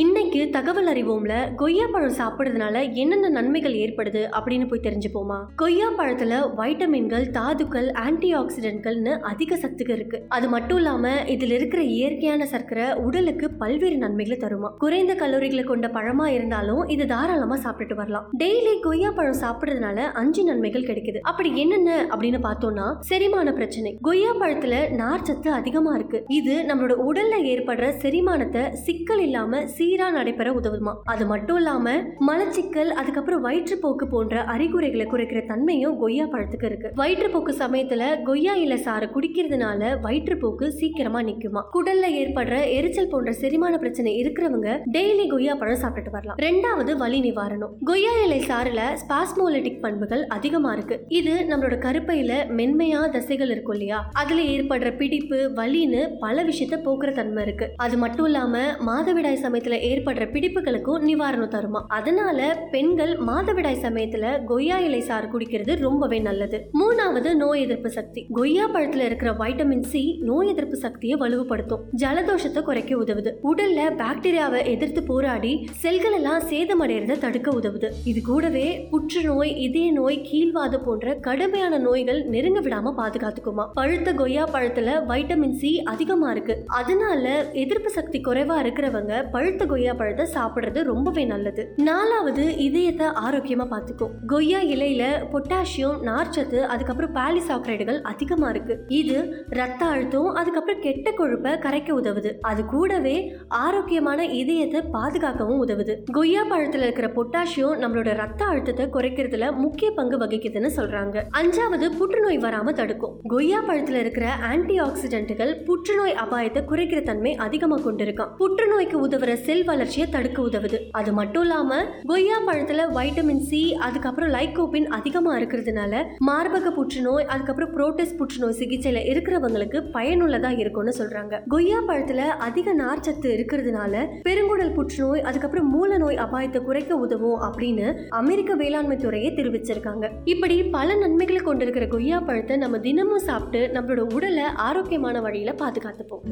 இன்னைக்கு தகவல் அறிவோம்ல கொய்யா பழம் சாப்பிடுறதுனால என்னென்ன நன்மைகள் ஏற்படுது அப்படின்னு போய் தெரிஞ்சுப்போமா? கொய்யா பழத்துல வைட்டமின்கள் தாதுக்கள் ஆன்டி ஆக்சிடென்ட்கள்னு அதிக சத்துக்கு இருக்கு. அது மட்டும் இல்லாம இதுல இருக்கிற இயற்கையான சர்க்கரை உடலுக்கு பல்வேறு நன்மைகளை தருமா. குறைந்த கலோரிகளை கொண்ட பழமா இருந்தாலும் இது தாராளமா சாப்பிட்டுட்டு வரலாம். டெய்லி கொய்யா பழம் சாப்பிடுறதுனால அஞ்சு நன்மைகள் கிடைக்குது. அப்படி என்னென்ன அப்படின்னு பார்த்தோம்னா செரிமான பிரச்சனை. கொய்யா பழத்துல நார்ச்சத்து அதிகமா இருக்கு. இது நம்மளோட உடல்ல ஏற்படுற செரிமானத்தை சிக்கல் இல்லாம சீராக நடைபெற உதவுமா? அது மட்டும் இல்லாமல் மலச்சிக்கல் அதுக்கப்புறம் வயிற்றுப்போக்கு போன்ற அறிகுறிகளை குறைக்கிற தன்மையும் கொய்யா பழத்துக்கு இருக்கு. வயிற்றுப்போக்கு சமயத்தில் கொய்யா இலை சாறு குடிக்கிறதுனால வயிற்றுப்போக்கு சீக்கிரமாக நிற்குமா குடல்ல ஏற்படுற எரிச்சல் போன்ற செரிமான பிரச்சனை இருக்கிறவங்க டெய்லி கொய்யா பழம் சாப்பிட்டுட்டு வரலாம். ரெண்டாவது வலி நிவாரணம். கொய்யா இலை சாறுல ஸ்பாஸ்மோலிட்டிக் பண்புகள் அதிகமாக இருக்கு. இது நம்மளோட கருப்பையில மென்மையா தசைகள் இருக்கும் இல்லையா? அதுல ஏற்படுற பிடிப்பு வலின்னு பல விஷயத்த போக்குற தன்மை இருக்கு. அது மட்டும் இல்லாம மாதவிடாய் சமயத்துல ஏற்படுற பிடிப்புகளுக்கும் நிவாரணம் தருமா. அதனால பெண்கள் மாதவிடாய் சமயத்துல கொய்யா இலை சாறு குடிக்கிறது ரொம்பவே நல்லது. மூணாவது நோய் எதிர்ப்பு சக்தி. கொய்யா பழத்துல இருக்கிற வைட்டமின் சி நோய் எதிர்ப்பு சக்தியை வலுவுபடுத்தும். ஜலதோஷத்தை குறைக்க உதவுது. உடல்ல பாக்டீரியாவை எதிர்த்து போராடி செல்கள் எல்லாம் சேதமடைறத தடுக்க உதவுது. இது கூடவே புற்றுநோய் இதய நோய் கீழ்வாது போன்ற கடுமையான நோய்கள் நெருங்க விடாம பாதுகாத்துக்குமா. பழுத்த கொய்யா பழத்துல வைட்டமின் சி அதிகமா இருக்கு. அதனால எதிர்ப்பு சக்தி குறைவா இருக்கிறவங்க பழுத்த பழுத்த கொய்யா பழத்தை சாப்பிடுறது ரொம்பவே நல்லது. நாலாவது இதயத்தை ஆரோக்கியமா பார்த்துக்கும் கொய்யா இலையில பொட்டாசியம் நார்ச்சத்து அதுக்கப்புறம் பாலிசாக்ரைடுகள் அதிகமா இருக்கு. இது ரத்த அழுத்தம் அதுக்கப்புறம் கெட்ட கொழுப்பை கரைக்க உதவுது. அது கூடவே ஆரோக்கியமான இதயத்தை பாதுகாக்கவும் உதவுது. கொய்யா பழத்துல இருக்கிற பொட்டாசியம் நம்மளோட ரத்த அழுத்தத்தை குறைக்கிறதுல முக்கிய பங்கு வகிக்குதுன்னு சொல்றாங்க. அஞ்சாவது புற்றுநோய் வராம தடுக்கும். கொய்யா பழத்துல இருக்கிற ஆன்டி ஆக்சிடென்ட்டுகள் புற்றுநோய் அபாயத்தை குறைக்கிற தன்மை அதிகமா கொண்டிருக்கான் புற்றுநோய்க்கு உதவுற செல் வளர்ச்சியை தடுக்க உதவுது. அது மட்டும் இல்லாம கொய்யா பழத்துல வைட்டமின் சி அதுக்கப்புறம் லைகோபின் அதிகமா இருக்கிறதுனால மார்பக புற்றுநோய் அதுக்கப்புறம் புரோட்டஸ் புற்றுநோய் சிகிச்சையில இருக்கிறவங்களுக்கு பயனுள்ளதா இருக்கும்னு சொல்றாங்க. கொய்யா பழத்துல அதிக நார்ச்சத்து இருக்கிறதுனால பெருங்குடல் புற்றுநோய் அதுக்கப்புறம் மூல நோய் அபாயத்தை குறைக்க உதவும் அப்படின்னு அமெரிக்க வேளாண்மை துறையை தெரிவிச்சிருக்காங்க. இப்படி பல நன்மைகளை கொண்டிருக்கிற கொய்யா பழத்தை நம்ம தினமும் சாப்பிட்டு நம்மளோட உடலை ஆரோக்கியமான வழியில பாதுகாத்துப்போம்.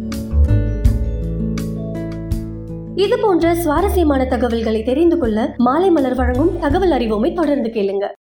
இது போன்ற சுவாரஸ்யமான தகவல்களை தெரிந்து கொள்ள மாலை மலர் வழங்கும் தகவல் அறிவோமை தொடர்ந்து கேளுங்க.